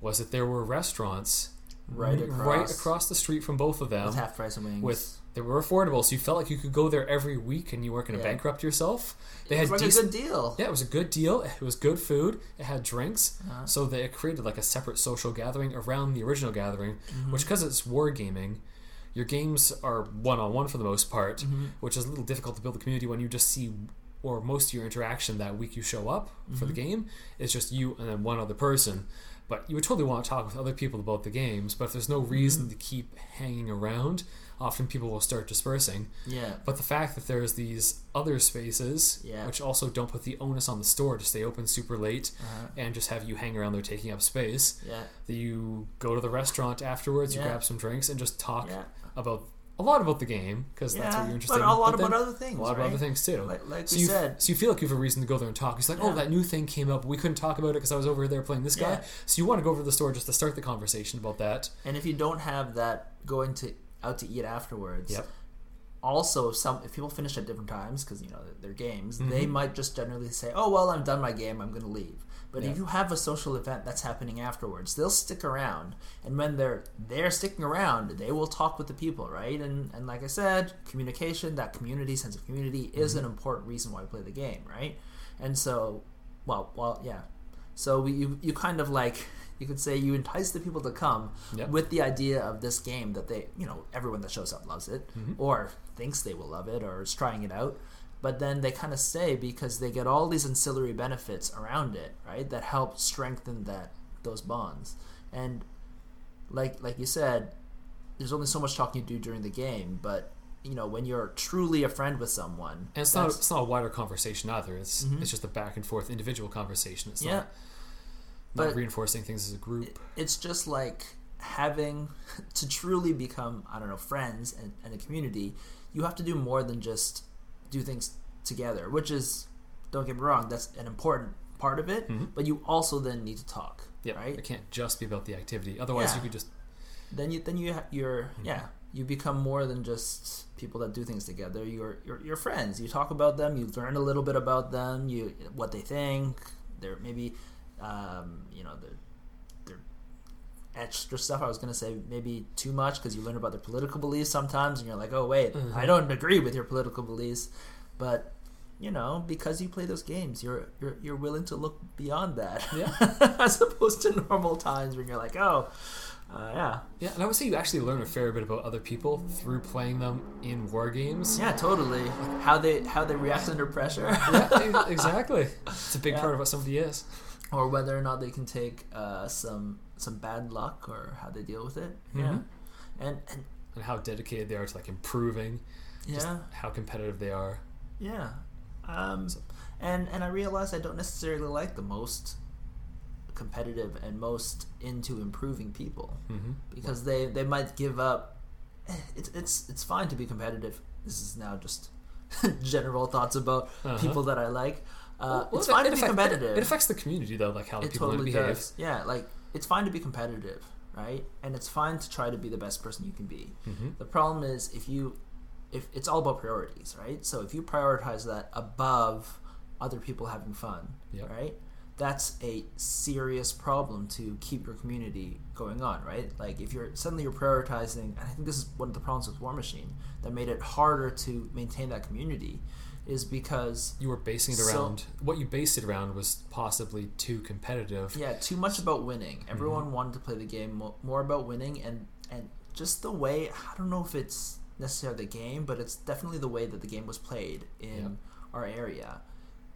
B: was that there were restaurants
A: right across,
B: right across the street from both of them
A: with half price and wings.
B: with they were affordable, so you felt like you could go there every week and you weren't going to
A: Yeah.
B: bankrupt yourself. They
A: it
B: had
A: was like
B: decent,
A: a good deal.
B: yeah, it was a good deal. It was good food. It had drinks,
A: Uh-huh.
B: so they created like a separate social gathering around the original gathering.
A: Mhm.
B: Which, because it's wargaming, your games are one on one for the most part,
A: Mhm.
B: which is a little difficult to build a community when you just see or most of your interaction that week you show up for the
A: Mhm.
B: game is just you and then one other person. But you would totally want to talk with other people about the games, but if there's no reason
A: Mm-hmm.
B: to keep hanging around, often people will start dispersing.
A: Yeah.
B: But the fact that there's these other spaces,
A: Yeah.
B: which also don't put the onus on the store to stay open super late
A: Uh-huh.
B: and just have you hang around there taking up space,
A: Yeah.
B: that you go to the restaurant afterwards, you grab some drinks, and just talk
A: Yeah.
B: about a lot about the game because that's what you're interested in.
A: but a lot
B: then
A: about other things.
B: a lot
A: right?
B: of other things too.
A: Like, like
B: so you,
A: said.
B: so you feel like you have a reason to go there and talk. It's like, oh, that new thing came up. We couldn't talk about it because I was over there playing this guy. So you want to go over to the store just to start the conversation about that.
A: And if you don't have that going to out to eat afterwards,
B: Yep.
A: also if some if people finish at different times because you know they're games, they
B: Mhm.
A: might just generally say, "Oh well, I'm done my game. I'm going to leave." But
B: Yeah.
A: if you have a social event that's happening afterwards, they'll stick around, and when they're they're sticking around, they will talk with the people, right? And and like I said, communication, that community sense of community, is
B: Mm-hmm.
A: an important reason why we play the game, right? and so well well yeah so we, you you kind of like you could say you entice the people to come
B: Yep.
A: with the idea of this game that they you know everyone that shows up loves it
B: Mhm.
A: or thinks they will love it or is trying it out but then they kind of stay because they get all these ancillary benefits around it right that help strengthen that those bonds and like like you said there's only so much talking you do during the game but you know when you're truly a friend with someone
B: And it's not it's not a wider conversation either. It's
A: Mhm.
B: it's just a back and forth individual conversation. It's
A: yeah
B: not, not
A: But-
B: reinforcing things as a group.
A: it's just like having [laughs] to truly become i don't know friends and, and a community you have to do more than just do things together which is don't get me wrong that's an important part of it
B: Mhm.
A: but you also then need to talk
B: Yeah,
A: right
B: it can't just be about the activity. Otherwise,
A: Yeah.
B: you could just
A: then you then you ha- you're
B: Mhm.
A: yeah you become more than just people that do things together you're, you're you're friends you talk about them you learn a little bit about them you what they think they're maybe um, you know the their extra stuff i was going to say maybe too much because you learn about their political beliefs sometimes and you're like oh wait
B: Mhm.
A: i don't agree with your political beliefs but you know because you play those games you're you're, you're willing to look beyond that [laughs]
B: Yeah.
A: as opposed to normal times when you're like oh uh, yeah
B: yeah. And I would say you actually learn a fair bit about other people through playing them in war games.
A: Yeah, totally. How they how they react under pressure,
B: Yeah, [laughs] exactly. It's a big
A: Yeah.
B: part of what somebody is.
A: Or whether or not they can take uh, some some bad luck, or how they deal with it. Yeah,
B: Mhm.
A: and and
B: and how dedicated they are to like improving, just
A: yeah,
B: how competitive they are.
A: yeah. Um, and and I realize I don't necessarily like the most competitive and most into improving people
B: hmm
A: because they they might give up. eh, It's it's it's fine to be competitive. This is now just [laughs] general thoughts about
B: Uh-huh.
A: people that I like. Uh,
B: Well,
A: it's fine
B: it
A: to be competitive.
B: It, affects the community though, like how the
A: it
B: people
A: totally
B: behave.
A: does. Yeah, like it's fine to be competitive, right? And it's fine to try to be the best person you can be.
B: hmm
A: The problem is if you if it's all about priorities, right? So if you prioritize that above other people having fun,
B: Yep.
A: right? That's a serious problem to keep your community going on, right? Like if you're suddenly you're prioritizing, and I think this is one of the problems with Warmachine that made it harder to maintain that community, is because
B: You were basing it
A: So-
B: around what you based it around was possibly too competitive.
A: Yeah, too much about winning. Everyone wanted to play the game more about winning, and and just the way I don't know if it's necessarily the game, but it's definitely the way that the game was played in
B: Yep.
A: our area.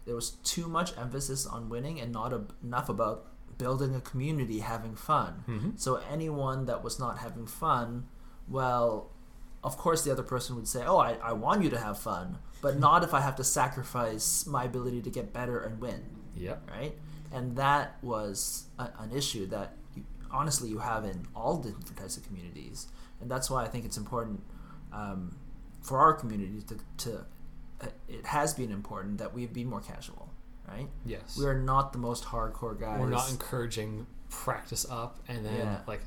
A: There was too much emphasis on winning and not a, enough about building a community, having fun.
B: hmm
A: So anyone that was not having fun, well, of course the other person would say, "Oh, I, I want you to have fun, but not if I have to sacrifice my ability to get better and win."
B: Yeah.
A: right? And that was a, an issue that you, honestly you have in all different types of communities, and that's why I think it's important um, for our community to. to uh, it has been important that we be more casual, right?
B: Yes.
A: We are not the most hardcore guys.
B: We're not encouraging practice up and then
A: Yeah.
B: like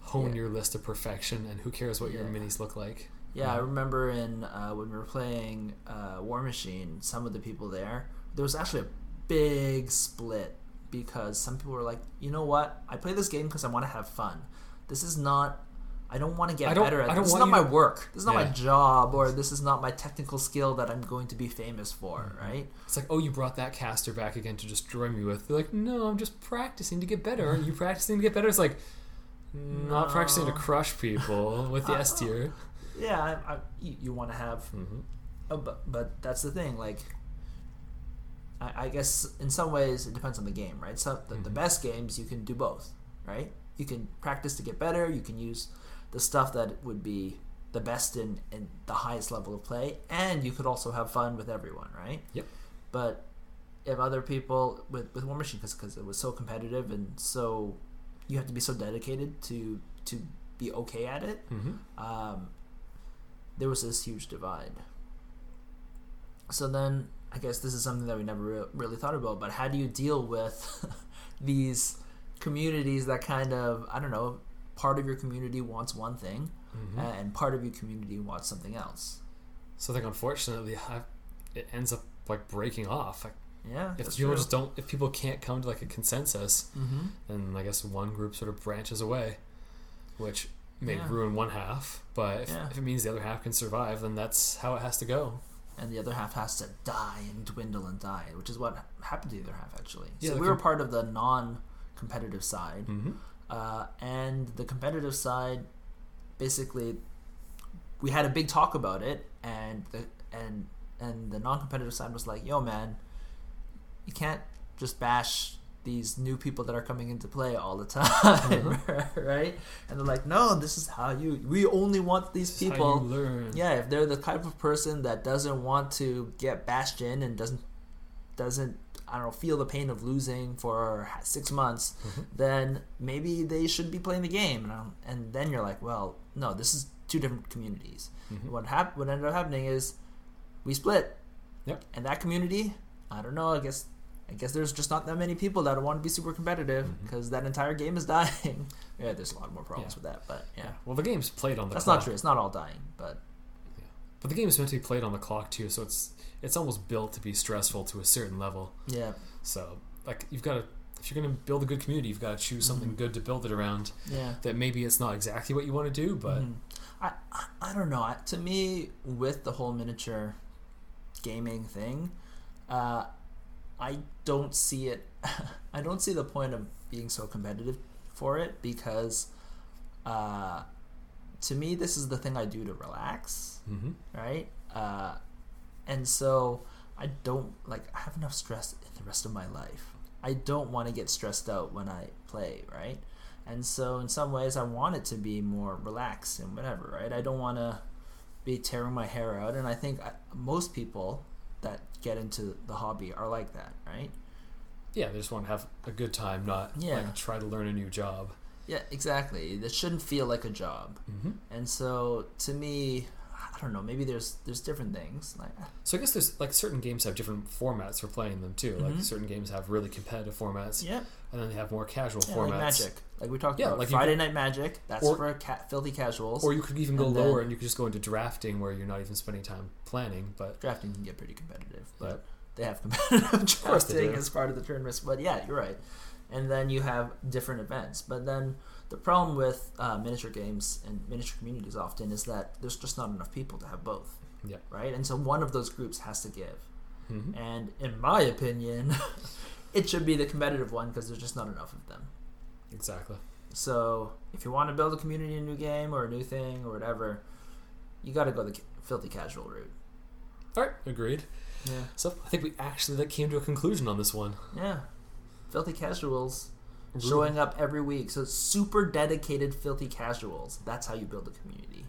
B: hone
A: Yeah.
B: your list to perfection and who cares what your minis look like.
A: Yeah, I remember in uh, when we were playing uh, Warmachine, some of the people there, there was actually a big split because some people were like, you know what, I play this game because I want to have fun. This is not. I don't want to get better at
B: I don't
A: this. This is not my
B: to-
A: work. This is not my job, or this is not my technical skill that I'm going to be famous for,
B: Mm-hmm.
A: right?
B: It's like, oh, you brought that caster back again to destroy me with. They're like, no, I'm just practicing to get better. Are you [laughs] practicing to get better? It's like, not
A: No.
B: practicing to crush people with the
A: Uh,
B: S tier. [laughs]
A: Yeah, I, I, you, you want to have
B: hmm
A: Oh, but but that's the thing. Like, I, I guess in some ways it depends on the game, right? So the, the
B: Mhm.
A: best games you can do both, right? You can practice to get better. You can use the stuff that would be the best in in the highest level of play, and you could also have fun with everyone, right?
B: Yep.
A: But if other people with with Warmachine, because it was so competitive and so you have to be so dedicated to to be okay at it
B: hmm
A: um, there was this huge divide. So then, I guess this is something that we never re- really thought about. But how do you deal with [laughs] these communities that kind of I don't know, part of your community wants one thing,
B: hmm
A: and part of your community wants something else.
B: So I think unfortunately, I, it ends up like breaking off. Like,
A: Yeah,
B: if people
A: true.
B: just don't, if people can't come to like a consensus,
A: Mm-hmm.
B: then I guess one group sort of branches away, which may
A: Yeah.
B: ruin one half. But if,
A: Yeah.
B: if it means the other half can survive, then that's how it has to go.
A: and the other half has to die and dwindle and die, which is what happened to the other half actually.
B: Yeah,
A: so we were part of the non-competitive side,
B: Mm-hmm.
A: uh, and the competitive side, basically, we had a big talk about it, and the and and the non-competitive side was like, "Yo, man, you can't just bash." These new people that are coming into play all the [laughs] time, [laughs] right? And they're like, "No, this is how you. We only want these
B: This
A: people
B: learn.
A: yeah, if they're the type of person that doesn't want to get bashed in and doesn't doesn't I don't know feel the pain of losing for six months,
B: Mhm.
A: then maybe they should be playing the game. And, I'm- and then you're like, well, no, this is two different communities.
B: Mhm.
A: What hap- What ended up happening is we split.
B: Yep.
A: And that community, I don't know. I guess I guess there's just not that many people that want to be super competitive because that entire game is [laughs] dying. yeah, there's a lot more problems
B: Yeah.
A: with that, but yeah,
B: Well, the game's played on the
A: that's
B: clock.
A: not true. It's not all dying, but
B: But the game is meant to be played on the clock too, so it's it's almost built to be stressful to a certain level.
A: yeah,
B: So like you've got to if you're going to build a good community, you've got to choose something
A: Mhm.
B: good to build it around.
A: yeah.
B: That maybe it's not exactly what you want to do, but
A: Mhm. I, I I don't know. I, to me, with the whole miniature gaming thing, uh, I don't see it. [laughs] I don't see the point of being so competitive for it because, uh, to me, this is the thing I do to relax,
B: hmm
A: right? Uh, and so I don't like. I have enough stress in the rest of my life. I don't want to get stressed out when I play, right? And so, in some ways, I want it to be more relaxed and whatever, right? I don't want to be tearing my hair out. And I think I, most people that get into the hobby are like that, right?
B: yeah, they just want to have a good time, not
A: Yeah.
B: like try to learn a new job.
A: Yeah, exactly. It shouldn't feel like a job.
B: hmm
A: And so, to me, I don't know. Maybe there's there's different things. Like,
B: So I guess there's like certain games have different formats for playing them too. Like
A: Mhm.
B: certain games have really competitive formats,
A: yeah,
B: and then they have more casual
A: yeah
B: formats.
A: like Magic, like we talked
B: Yeah,
A: about.
B: like
A: Friday
B: could-
A: Night Magic. That's
B: Or-
A: for ca- filthy casuals.
B: Or you could even go
A: And
B: lower
A: then-
B: and you could just go into drafting where you're not even spending time planning. But
A: drafting can get pretty competitive, but
B: Yep.
A: they have competitive [laughs] drafting as part of the tournaments. But yeah, you're right. And then you have different events. But then the problem with uh, miniature games and miniature communities often is that there's just not enough people to have both.
B: Yeah.
A: Right. And so one of those groups has to give.
B: Mhm.
A: And in my opinion, [laughs] it should be the competitive one because there's just not enough of them.
B: exactly.
A: So if you want to build a community, a new game, or a new thing, or whatever, you got to go the ca- filthy casual route.
B: All right, agreed.
A: Yeah.
B: So I think we actually came to a conclusion on this one.
A: Yeah. Filthy casuals
B: Ru-
A: showing up every week. So super dedicated filthy casuals. That's how you build a community.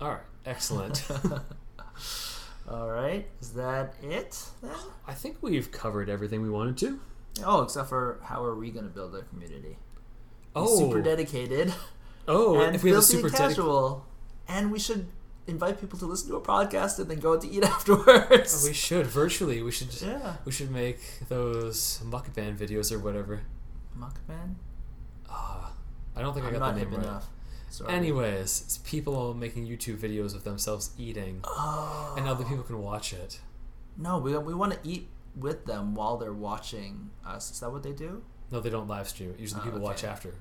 B: All right, excellent. [laughs]
A: All right. Is that it then?
B: I think we've covered everything we wanted to.
A: Oh, except for how are we going to build a community?
B: Oh,
A: Super dedicated
B: oh, [laughs]
A: and
B: if we have a
A: filthy
B: super
A: casual. and we should invite people to listen to a podcast and then go out to eat [laughs] afterwards.
B: we should virtually. We should.
A: yeah.
B: We should make those mukbang videos or whatever.
A: Muckman?
B: Ah, I don't think i
A: I'm
B: got
A: not
B: the name right.
A: enough. Sorry.
B: Anyways, it's people making YouTube videos of themselves eating,
A: Oh.
B: and other people can watch it.
A: No, we, we want to eat with them while they're watching us. Is that what they do?
B: No, they don't live stream. Usually,
A: Oh,
B: people watch after.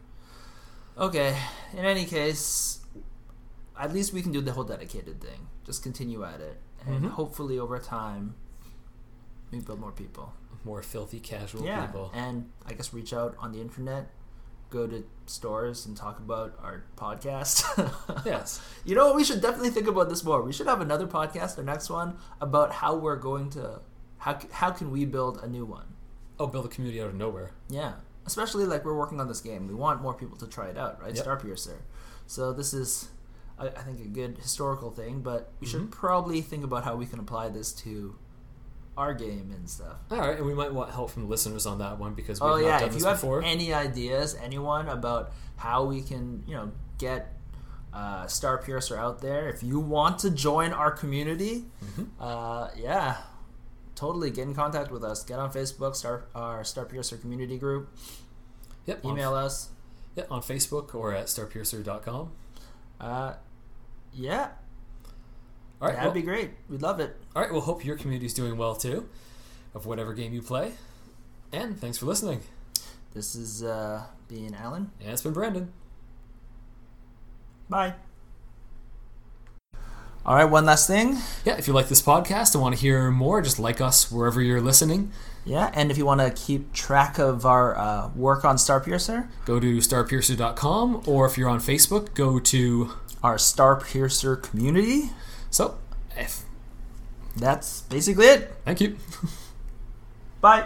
A: Okay. In any case, at least we can do the whole dedicated thing. Just continue at it, and
B: Mhm.
A: hopefully over time, we build more people.
B: More filthy, casual
A: yeah,
B: people.
A: and I guess reach out on the internet, go to stores and talk about our podcast. [laughs]
B: Yes.
A: You know what? We should definitely think about this more. We should have another podcast, the next one, about how we're going to how how can we build a new one.
B: Oh, build a community out of nowhere.
A: Yeah, especially like we're working on this game. We want more people to try it out, right?
B: Yep.
A: Starpiercer. So this is, I, I think, a good historical thing. But we should
B: Mhm.
A: probably think about how we can apply this to our game and stuff.
B: All right, and we might want help from the listeners on that one because we've
A: Oh
B: not
A: yeah,
B: done
A: if
B: this
A: you have
B: before.
A: any ideas, anyone about how we can, you know, get uh, Starpiercer out there, if you want to join our community,
B: Mhm.
A: uh, yeah, totally get in contact with us. Get on Facebook, Star our Starpiercer community group.
B: Yep. On,
A: Email us.
B: yeah, on Facebook or at starpiercer.com.
A: Uh, yeah,
B: All right.
A: that'd
B: Well,
A: be great. We'd love it.
B: all right. Well, hope your community's doing well too, of whatever game you play. And thanks for listening.
A: This is uh, being Alan.
B: And it's been Brandon.
A: Bye. All right, one last thing.
B: Yeah, if you like this podcast and want to hear more, just like us wherever you're listening.
A: Yeah, and if you want to keep track of our uh, work on Starpiercer,
B: go to starpiercer.com, or if you're on Facebook, go to
A: our Starpiercer community.
B: So, if
A: that's basically it.
B: Thank you. [laughs]
A: Bye.